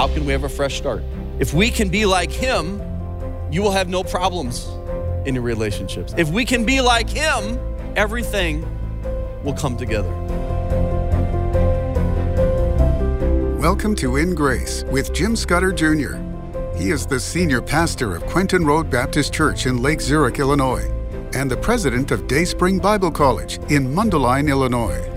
how can we have a fresh start? If we can be like Him, you will have no problems in your relationships. If we can be like Him, everything will come together. Welcome to In Grace with Jim Scudder Jr. He is the senior pastor of Quentin Road Baptist Church in Lake Zurich, Illinois, and the president of Dayspring Bible College in Mundelein, Illinois.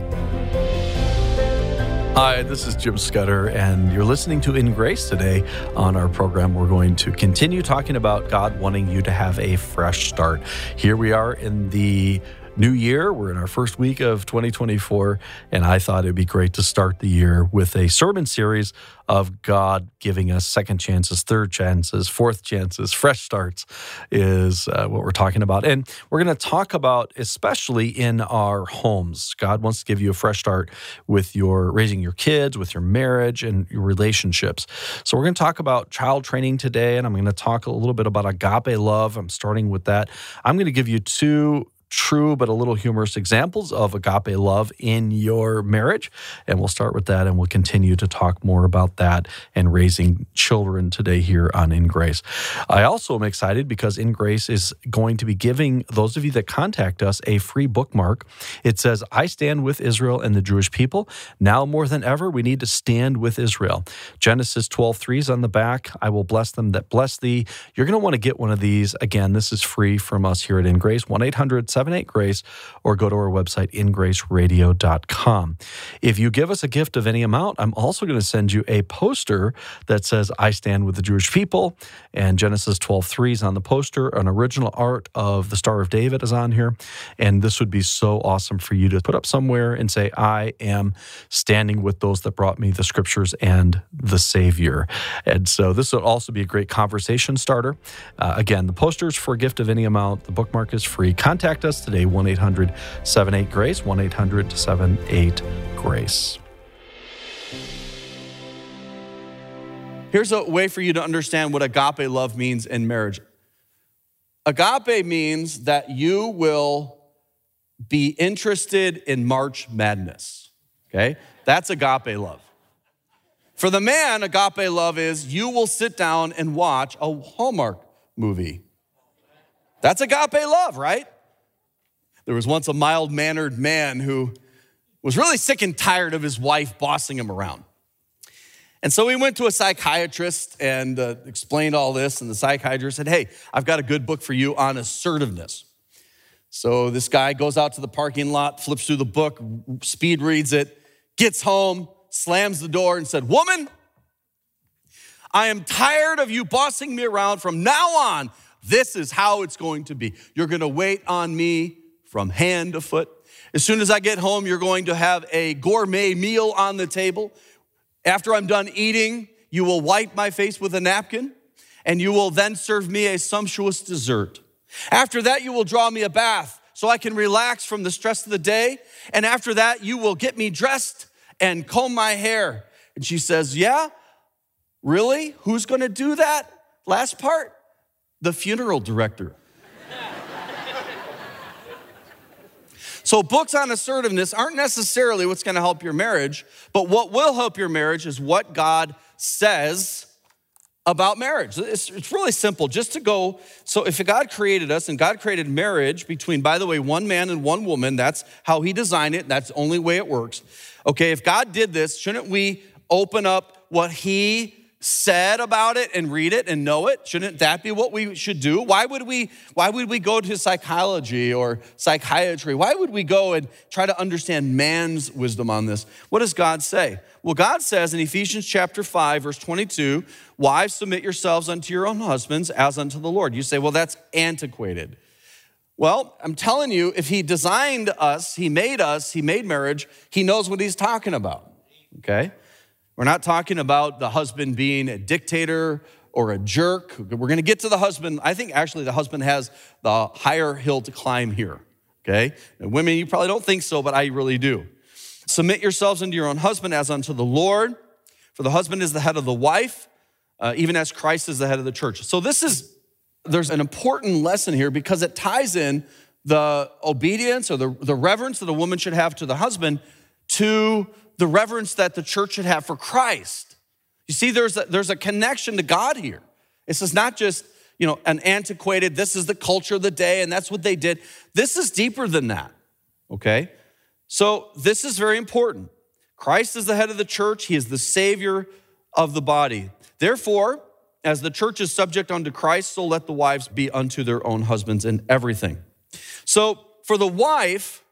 Hi, this is Jim Scudder, and you're listening to In Grace today. On our program, we're going to continue talking about God wanting you to have a fresh start. Here we are in the new year. We're in our first week of 2024, and I thought it'd be great to start the year with a sermon series of God giving us second chances, third chances, fourth chances, fresh starts is uh, what we're talking about. And we're going to talk about, especially in our homes, God wants to give you a fresh start with your raising your kids, with your marriage, and your relationships. So we're going to talk about child training today, and I'm going to talk a little bit about agape love. I'm starting with that. I'm going to give you two true but a little humorous examples of agape love in your marriage. And we'll start with that and we'll continue to talk more about that and raising children today here on In Grace. I also am excited because In Grace is going to be giving those of you that contact us a free bookmark. It says, I stand with Israel and the Jewish people. Now more than ever, we need to stand with Israel. Genesis 12 3 is on the back. I will bless them that bless thee. You're going to want to get one of these. Again, this is free from us here at In Grace, 1 800 78 Grace, or go to our website, ingraceradio.com. If you give us a gift of any amount, I'm also going to send you a poster that says, I stand with the Jewish people, and Genesis 12 3 is on the poster. An original art of the Star of David is on here. And this would be so awesome for you to put up somewhere and say, I am standing with those that brought me the scriptures and the Savior. And so this would also be a great conversation starter. Uh, again, the posters for a gift of any amount, the bookmark is free. Contact us today, 1 800 78 Grace, 1 800 78 Grace. Here's a way for you to understand what agape love means in marriage. Agape means that you will be interested in March Madness. Okay? That's agape love. For the man, agape love is you will sit down and watch a Hallmark movie. That's agape love, right? There was once a mild mannered man who was really sick and tired of his wife bossing him around. And so he went to a psychiatrist and uh, explained all this. And the psychiatrist said, Hey, I've got a good book for you on assertiveness. So this guy goes out to the parking lot, flips through the book, speed reads it, gets home, slams the door, and said, Woman, I am tired of you bossing me around. From now on, this is how it's going to be. You're going to wait on me from hand to foot. As soon as I get home, you're going to have a gourmet meal on the table. After I'm done eating, you will wipe my face with a napkin, and you will then serve me a sumptuous dessert. After that, you will draw me a bath so I can relax from the stress of the day. And after that, you will get me dressed and comb my hair. And she says, Yeah, really? Who's gonna do that? Last part? The funeral director. So, books on assertiveness aren't necessarily what's going to help your marriage, but what will help your marriage is what God says about marriage. It's, it's, really simple. Just to go, so if God created us and God created marriage between, by the way, one man and one woman, that's how He designed it, that's the only way it works. Okay, if God did this, shouldn't we open up what He said about it and read it and know it? Shouldn't that be what we should do? Why would we why would we go to psychology or psychiatry? Why would we go and try to understand man's wisdom on this? What does god say? Well god says in ephesians chapter 5 verse 22 wives submit yourselves unto your own husbands as unto the lord. You say well that's antiquated. Well, I'm telling you, if he designed us, he made us, he made marriage, he knows what he's talking about. Okay? We're not talking about the husband being a dictator or a jerk. We're going to get to the husband. I think actually the husband has the higher hill to climb here. Okay? And women, you probably don't think so, but I really do. Submit yourselves unto your own husband as unto the Lord, for the husband is the head of the wife, uh, even as Christ is the head of the church. So this is, there's an important lesson here because it ties in the obedience or the, the reverence that a woman should have to the husband to the reverence that the church should have for Christ. You see, there's a, there's a connection to God here. This is not just, you know, an antiquated, this is the culture of the day and that's what they did. This is deeper than that, okay? So this is very important. Christ is the head of the church, he is the savior of the body. Therefore, as the church is subject unto Christ, so let the wives be unto their own husbands in everything. So for the wife,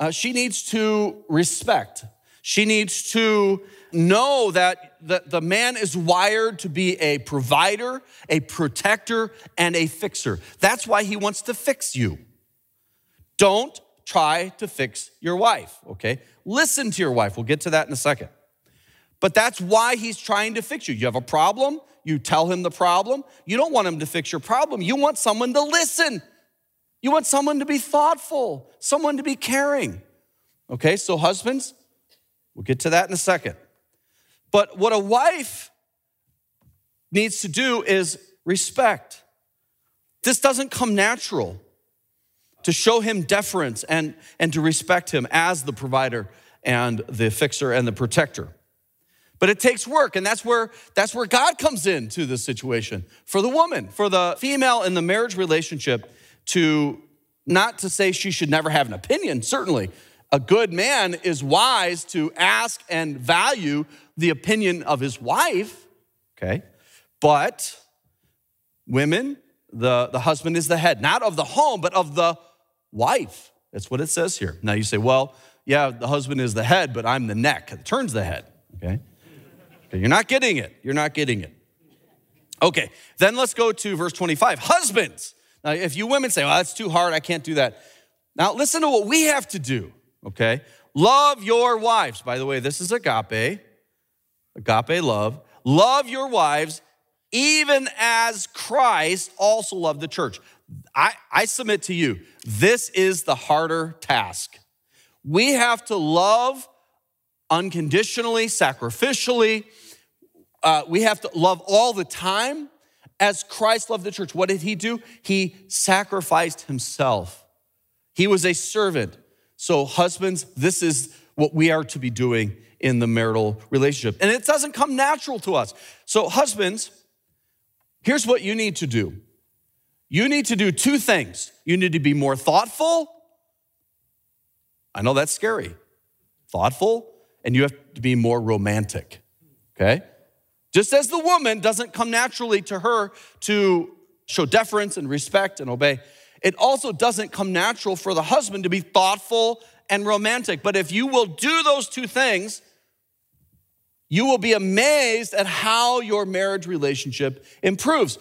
uh, she needs to respect. She needs to know that the, the man is wired to be a provider, a protector, and a fixer. That's why he wants to fix you. Don't try to fix your wife, okay? Listen to your wife. We'll get to that in a second. But that's why he's trying to fix you. You have a problem, you tell him the problem. You don't want him to fix your problem. You want someone to listen. You want someone to be thoughtful, someone to be caring. Okay, so husbands, we'll get to that in a second. But what a wife needs to do is respect. This doesn't come natural to show him deference and, and to respect him as the provider and the fixer and the protector. But it takes work, and that's where that's where God comes into the situation for the woman, for the female in the marriage relationship to not to say she should never have an opinion, certainly. A good man is wise to ask and value the opinion of his wife, okay? But women, the, the husband is the head, not of the home, but of the wife. That's what it says here. Now you say, well, yeah, the husband is the head, but I'm the neck. It turns the head, okay? okay? You're not getting it. You're not getting it. Okay, then let's go to verse 25. Husbands. Now, if you women say, well, that's too hard, I can't do that. Now, listen to what we have to do, okay? Love your wives. By the way, this is agape, agape love. Love your wives even as Christ also loved the church. I, I submit to you, this is the harder task. We have to love unconditionally, sacrificially. Uh, we have to love all the time as Christ loved the church. What did he do? He sacrificed himself. He was a servant. So, husbands, this is what we are to be doing in the marital relationship. And it doesn't come natural to us. So, husbands, here's what you need to do you need to do two things. You need to be more thoughtful. I know that's scary. Thoughtful, and you have to be more romantic. Okay? Just as the woman doesn't come naturally to her to show deference and respect and obey, it also doesn't come natural for the husband to be thoughtful and romantic. But if you will do those two things, you will be amazed at how your marriage relationship improves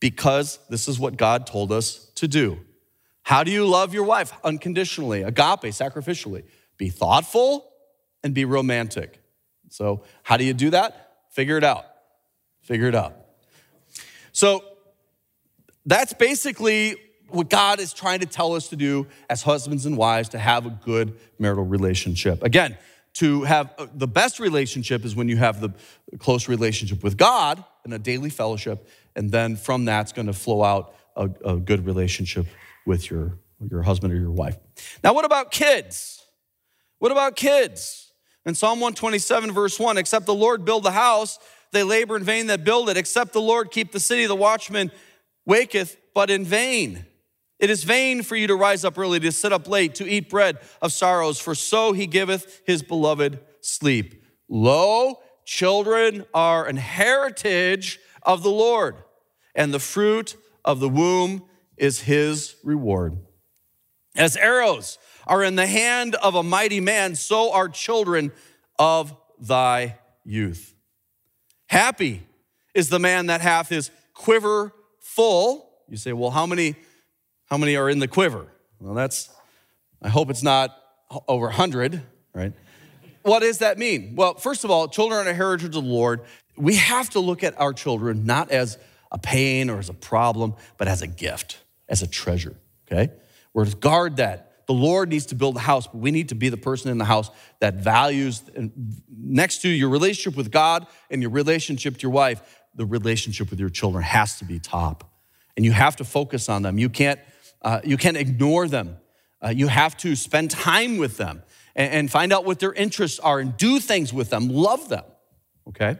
because this is what God told us to do. How do you love your wife? Unconditionally, agape, sacrificially. Be thoughtful and be romantic. So, how do you do that? Figure it out. Figure it out. So, that's basically what God is trying to tell us to do as husbands and wives to have a good marital relationship. Again, to have uh, the best relationship is when you have the close relationship with God and a daily fellowship, and then from that's going to flow out a, a good relationship with your, your husband or your wife. Now, what about kids? What about kids? In Psalm 127, verse 1, except the Lord build the house, they labor in vain that build it. Except the Lord keep the city, the watchman waketh, but in vain. It is vain for you to rise up early, to sit up late, to eat bread of sorrows, for so he giveth his beloved sleep. Lo, children are an heritage of the Lord, and the fruit of the womb is his reward. As arrows are in the hand of a mighty man, so are children of thy youth. Happy is the man that hath his quiver full. You say, well, how many? How many are in the quiver? Well, that's, I hope it's not over 100, right? What does that mean? Well, first of all, children are a heritage of the Lord. We have to look at our children not as a pain or as a problem, but as a gift, as a treasure, okay? We're to guard that. The Lord needs to build a house, but we need to be the person in the house that values, next to your relationship with God and your relationship to your wife, the relationship with your children has to be top. And you have to focus on them. You can't uh, you can't ignore them. Uh, you have to spend time with them and, and find out what their interests are and do things with them. Love them. Okay?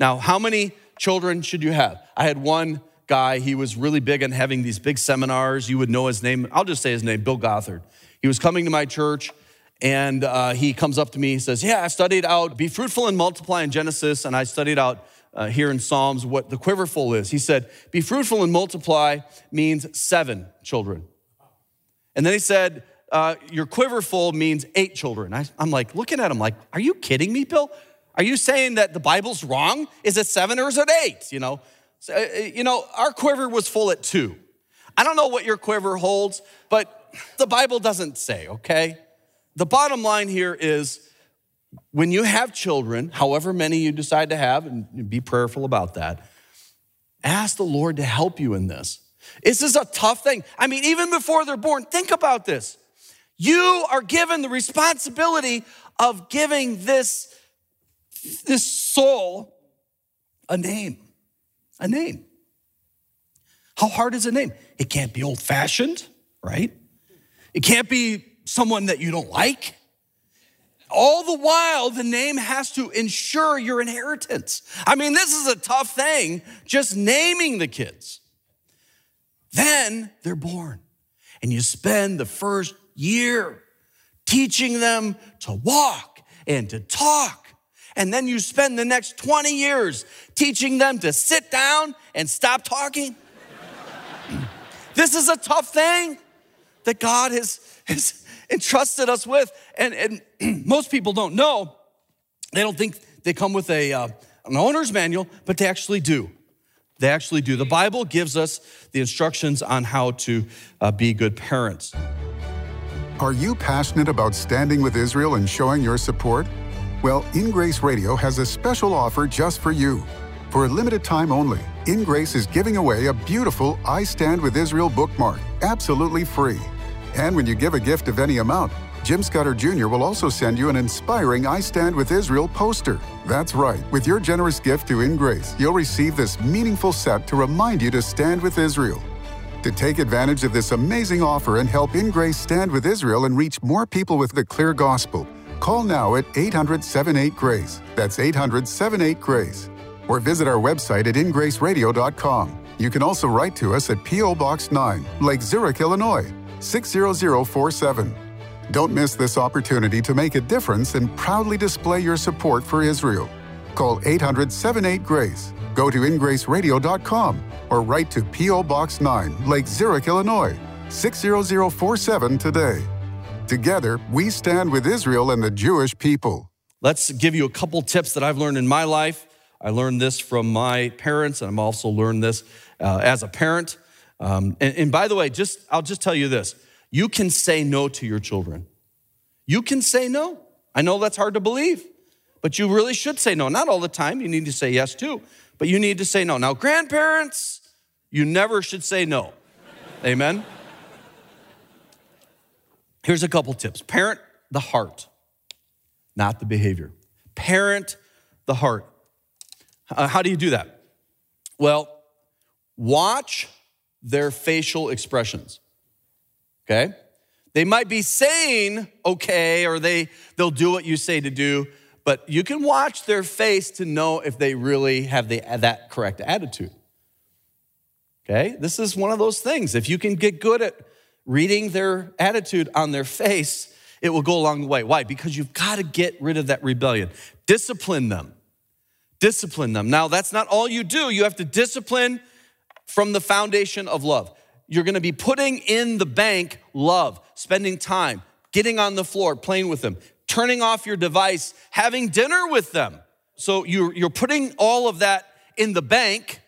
Now, how many children should you have? I had one guy, he was really big on having these big seminars. You would know his name. I'll just say his name, Bill Gothard. He was coming to my church and uh, he comes up to me. He says, Yeah, I studied out be fruitful and multiply in Genesis, and I studied out uh, here in Psalms what the quiverful is. He said, Be fruitful and multiply means seven children. And then he said, uh, Your quiverful means eight children. I, I'm like, looking at him like, Are you kidding me, Bill? Are you saying that the Bible's wrong? Is it seven or is it eight? You know, so, uh, you know, our quiver was full at two. I don't know what your quiver holds, but the Bible doesn't say, okay? The bottom line here is when you have children, however many you decide to have, and be prayerful about that, ask the Lord to help you in this. This is a tough thing. I mean, even before they're born, think about this. You are given the responsibility of giving this, this soul a name. A name. How hard is a name? It can't be old fashioned, right? It can't be someone that you don't like. All the while, the name has to ensure your inheritance. I mean, this is a tough thing, just naming the kids. Then they're born, and you spend the first year teaching them to walk and to talk. And then you spend the next 20 years teaching them to sit down and stop talking. this is a tough thing that God has, has entrusted us with. And, and most people don't know, they don't think they come with a, uh, an owner's manual, but they actually do. They actually do. The Bible gives us the instructions on how to uh, be good parents. Are you passionate about standing with Israel and showing your support? Well, In Grace Radio has a special offer just for you. For a limited time only, In Grace is giving away a beautiful I Stand with Israel bookmark, absolutely free. And when you give a gift of any amount, Jim Scudder Jr. will also send you an inspiring I Stand with Israel poster. That's right, with your generous gift to In Grace, you'll receive this meaningful set to remind you to stand with Israel. To take advantage of this amazing offer and help In Grace stand with Israel and reach more people with the clear gospel, call now at 800 78 Grace. That's 800 78 Grace. Or visit our website at ingraceradio.com. You can also write to us at P.O. Box 9, Lake Zurich, Illinois 60047. Don't miss this opportunity to make a difference and proudly display your support for Israel. Call 800 78 Grace, go to ingraceradio.com, or write to P.O. Box 9, Lake Zurich, Illinois 60047 today. Together, we stand with Israel and the Jewish people. Let's give you a couple tips that I've learned in my life. I learned this from my parents, and I've also learned this uh, as a parent. Um, and, and by the way, just I'll just tell you this: you can say no to your children. You can say no. I know that's hard to believe, but you really should say no. Not all the time. You need to say yes too, but you need to say no. Now, grandparents, you never should say no. Amen. Here's a couple tips. Parent the heart, not the behavior. Parent the heart. Uh, how do you do that? Well, watch their facial expressions. Okay? They might be saying okay or they they'll do what you say to do, but you can watch their face to know if they really have the, that correct attitude. Okay? This is one of those things. If you can get good at reading their attitude on their face, it will go along the way. Why? Because you've got to get rid of that rebellion. Discipline them. Discipline them. Now, that's not all you do. You have to discipline from the foundation of love. You're gonna be putting in the bank love, spending time, getting on the floor, playing with them, turning off your device, having dinner with them. So you're, you're putting all of that in the bank.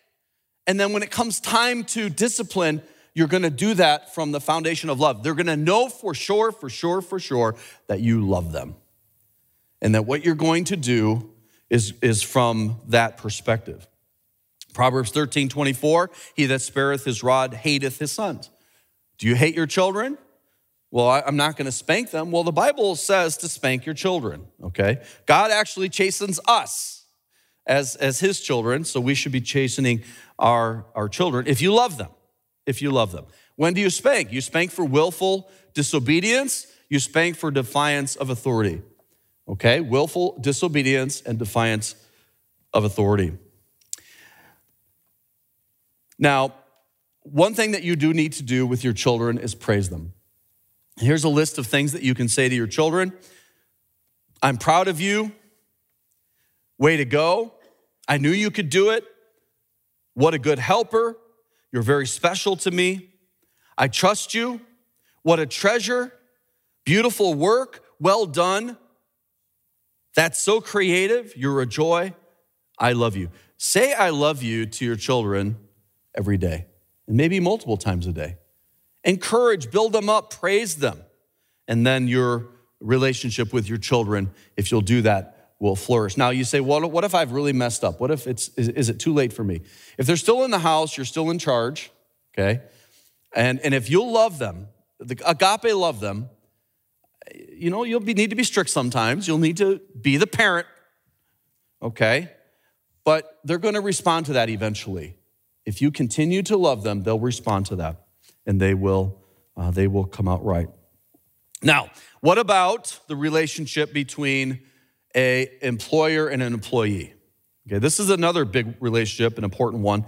And then when it comes time to discipline, you're gonna do that from the foundation of love. They're gonna know for sure, for sure, for sure that you love them. And that what you're going to do is, is from that perspective. Proverbs 13, 24, he that spareth his rod hateth his sons. Do you hate your children? Well, I'm not going to spank them. Well, the Bible says to spank your children, okay? God actually chastens us as, as his children, so we should be chastening our, our children if you love them. If you love them. When do you spank? You spank for willful disobedience, you spank for defiance of authority. Okay? Willful disobedience and defiance of authority. Now, one thing that you do need to do with your children is praise them. Here's a list of things that you can say to your children I'm proud of you. Way to go. I knew you could do it. What a good helper. You're very special to me. I trust you. What a treasure. Beautiful work. Well done. That's so creative. You're a joy. I love you. Say I love you to your children every day, and maybe multiple times a day. Encourage, build them up, praise them. And then your relationship with your children, if you'll do that, will flourish. Now you say, well, what if I've really messed up? What if it's, is, is it too late for me? If they're still in the house, you're still in charge, okay? And, and if you'll love them, the agape love them, you know, you'll be, need to be strict sometimes. You'll need to be the parent, okay? But they're to respond to that eventually. If you continue to love them, they'll respond to that and they will, uh, they will come out right. Now, what about the relationship between a employer and an employee? Okay, this is another big relationship, an important one.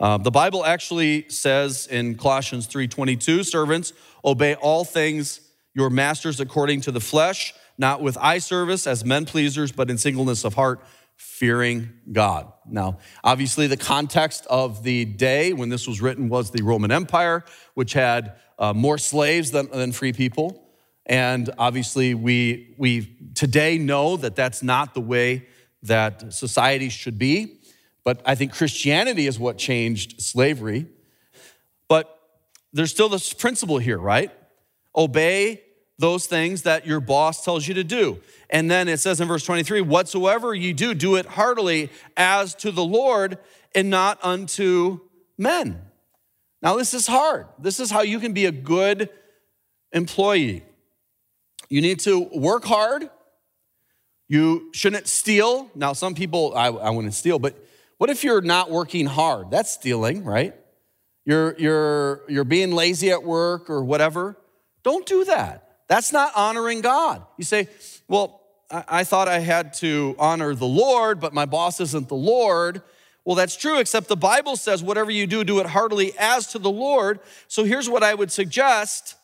Uh, the Bible actually says in Colossians 3:22, servants, obey all things your masters according to the flesh, not with eye service as men pleasers, but in singleness of heart, fearing God. Now, obviously, the context of the day when this was written was the Roman Empire, which had uh, more slaves than, than free people. And obviously, we, we today know that that's not the way that society should be. But I think Christianity is what changed slavery. But there's still this principle here, right? Obey those things that your boss tells you to do. And then it says in verse 23 whatsoever you do, do it heartily as to the Lord and not unto men. Now, this is hard. This is how you can be a good employee. You need to work hard. You shouldn't steal. Now, some people, I, I wouldn't steal, but what if you're not working hard? That's stealing, right? You're, you're, you're being lazy at work or whatever. Don't do that. That's not honoring God. You say, well, I, thought I had to honor the Lord, but my boss isn't the Lord. Well, that's true, except the Bible says, whatever you do, do it heartily as to the Lord. So here's what I would suggest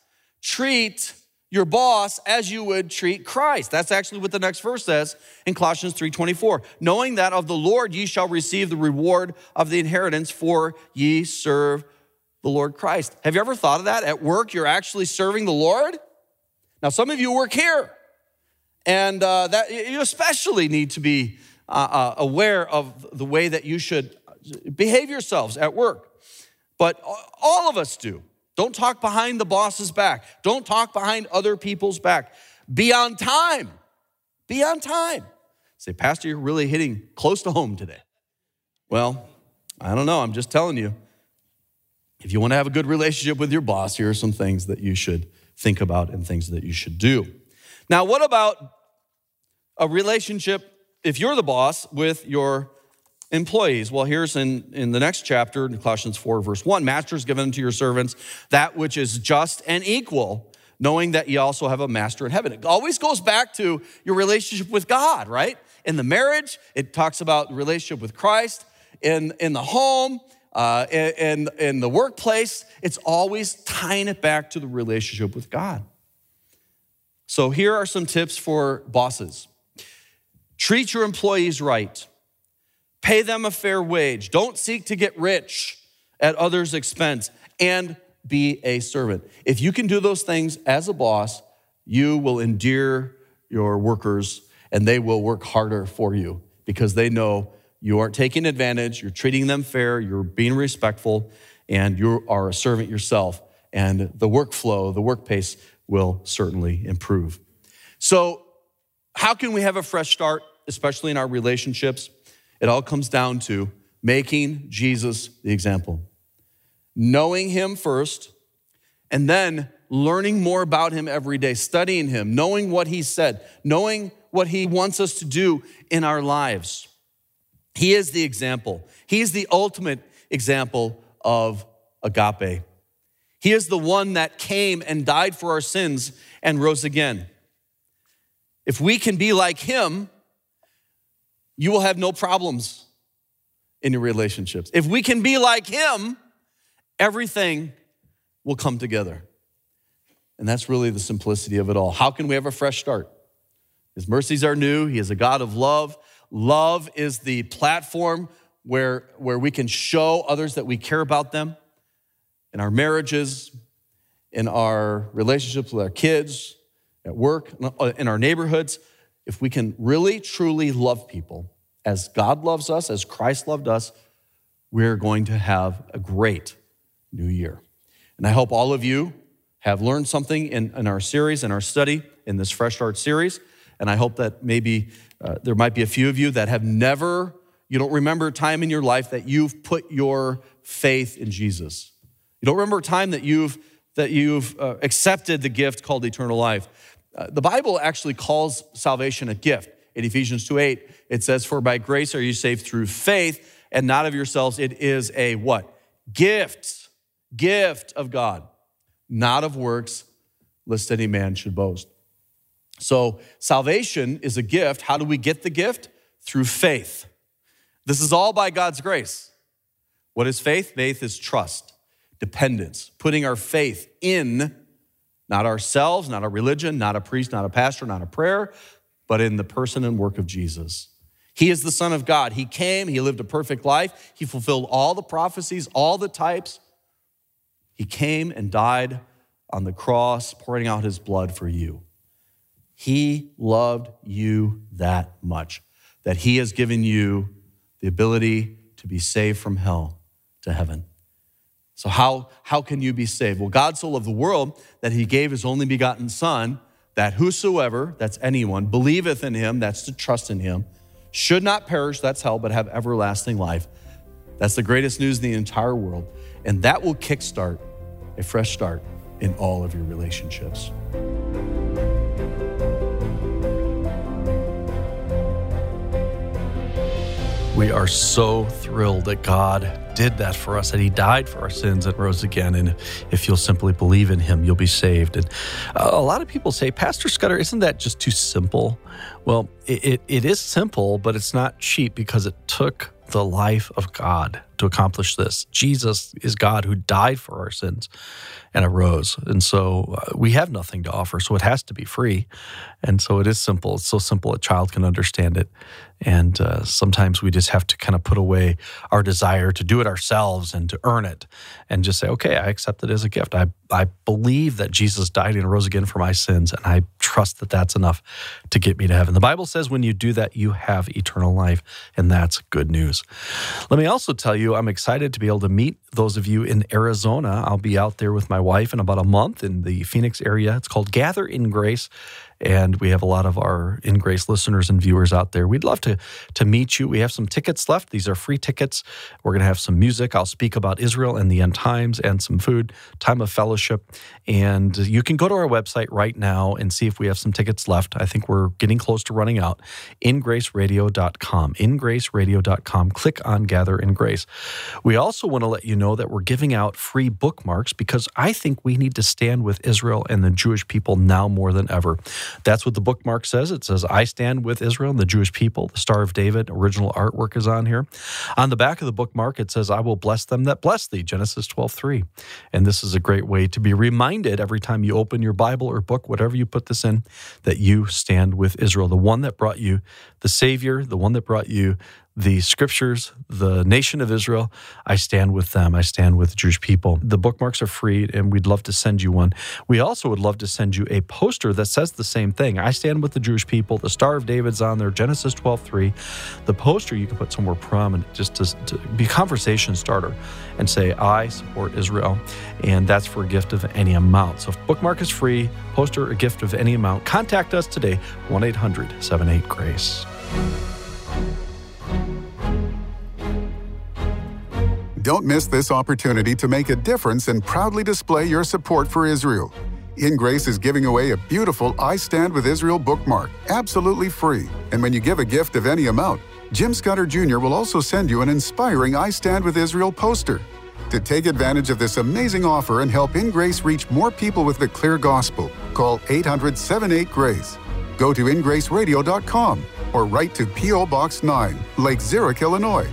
treat your boss as you would treat Christ. That's actually what the next verse says in Colossians 3:24. Knowing that of the Lord ye shall receive the reward of the inheritance for ye serve the Lord Christ. Have you ever thought of that? At work you're actually serving the Lord? Now, some of you work here, and uh, that you especially need to be uh, uh, aware of the way that you should behave yourselves at work. But all of us do. Don't talk behind the boss's back. Don't talk behind other people's back. Be on time. Be on time. Say, Pastor, you're really hitting close to home today. Well, I don't know. I'm just telling you. If you want to have a good relationship with your boss, here are some things that you should think about and things that you should do. Now, what about a relationship, if you're the boss, with your employees? Well, here's in, in the next chapter, in Colossians 4, verse 1 Masters, given to your servants that which is just and equal, knowing that you also have a master in heaven. It always goes back to your relationship with God, right? In the marriage, it talks about relationship with Christ. In, in the home, uh, in, in the workplace, it's always tying it back to the relationship with God. So here are some tips for bosses treat your employees right, pay them a fair wage, don't seek to get rich at others' expense, and be a servant. If you can do those things as a boss, you will endear your workers and they will work harder for you because they know you aren't taking advantage, you're treating them fair, you're being respectful, and you are a servant yourself. And the workflow, the work pace will certainly improve. So, how can we have a fresh start, especially in our relationships? It all comes down to making Jesus the example, knowing him first, and then learning more about him every day, studying him, knowing what he said, knowing what he wants us to do in our lives. He is the example. He is the ultimate example of agape. He is the one that came and died for our sins and rose again. If we can be like him, you will have no problems in your relationships. If we can be like Him, everything will come together. And that's really the simplicity of it all. How can we have a fresh start? His mercies are new. He is a God of love. Love is the platform where, where we can show others that we care about them in our marriages, in our relationships with our kids, at work, uh, in our neighborhoods. If we can really, truly love people as God loves us, as Christ loved us, we're going to have a great new year. And I hope all of you have learned something in, in our series, in our study, in this Fresh Start series. And I hope that maybe uh, there might be a few of you that have never, you don't remember a time in your life that you've put your faith in Jesus. You don't remember a time that you've that you've uh, accepted the gift called eternal life. Uh, the Bible actually calls salvation a gift. In Ephesians 2 8, it says, For by grace are you saved through faith, and not of yourselves. It is a what? Gift. Gift of God, not of works, lest any man should boast. So, salvation is a gift. How do we get the gift? Through faith. This is all by God's grace. What is faith? Faith is trust, dependence, putting our faith in not ourselves, not a religion, not a priest, not a pastor, not a prayer, but in the person and work of Jesus. He is the Son of God. He came, He lived a perfect life, He fulfilled all the prophecies, all the types. He came and died on the cross, pouring out His blood for you. He loved you that much that He has given you the ability to be saved from hell to heaven. So, how, how can you be saved? Well, God so loved the world that He gave His only begotten Son, that whosoever, that's anyone, believeth in Him, that's to trust in Him, should not perish, that's hell, but have everlasting life. That's the greatest news in the entire world. And that will kickstart a fresh start in all of your relationships. We are so thrilled that God did that for us, that He died for our sins and rose again. And if you'll simply believe in Him, you'll be saved. And uh, a lot of people say, Pastor Scudder, isn't that just too simple? Well, it, it, it is simple, but it's not cheap because it took the life of God to accomplish this. Jesus is God who died for our sins and arose. And so uh, we have nothing to offer. So it has to be free. And so it is simple. It's so simple a child can understand it. And uh, sometimes we just have to kind of put away our desire to do it ourselves and to earn it and just say, okay, I accept it as a gift. I, I believe that Jesus died and rose again for my sins. And I trust that that's enough to get me to heaven. The Bible says when you do that, you have eternal life. And that's good news. Let me also tell you, I'm excited to be able to meet those of you in Arizona. I'll be out there with my wife in about a month in the Phoenix area. It's called Gather in Grace and we have a lot of our In Grace listeners and viewers out there. We'd love to to meet you. We have some tickets left. These are free tickets. We're going to have some music. I'll speak about Israel and the end times and some food, time of fellowship. And you can go to our website right now and see if we have some tickets left. I think we're getting close to running out. ingraceradio.com. ingraceradio.com. Click on Gather in Grace. We also want to let you know that we're giving out free bookmarks because I think we need to stand with Israel and the Jewish people now more than ever. That's what the bookmark says. It says, I stand with Israel and the Jewish people. The Star of David original artwork is on here. On the back of the bookmark, it says, I will bless them that bless thee, Genesis 12, 3. And this is a great way to be reminded every time you open your Bible or book, whatever you put this in, that you stand with Israel, the one that brought you the Savior, the one that brought you the scriptures, the nation of Israel, I stand with them. I stand with the Jewish people. The bookmarks are free, and we'd love to send you one. We also would love to send you a poster that says the same thing. I stand with the Jewish people. The Star of David's on there, Genesis 12 3. The poster you can put somewhere prominent just to, to be a conversation starter and say, I support Israel. And that's for a gift of any amount. So bookmark is free, poster a gift of any amount, contact us today, 1 800 78 Grace. Don't miss this opportunity to make a difference and proudly display your support for Israel. InGrace is giving away a beautiful I Stand with Israel bookmark, absolutely free. And when you give a gift of any amount, Jim Scudder Jr. will also send you an inspiring I Stand with Israel poster. To take advantage of this amazing offer and help InGrace reach more people with the clear gospel, call 800 78 Grace. Go to ingraceradio.com or write to P.O. Box 9, Lake Zurich, Illinois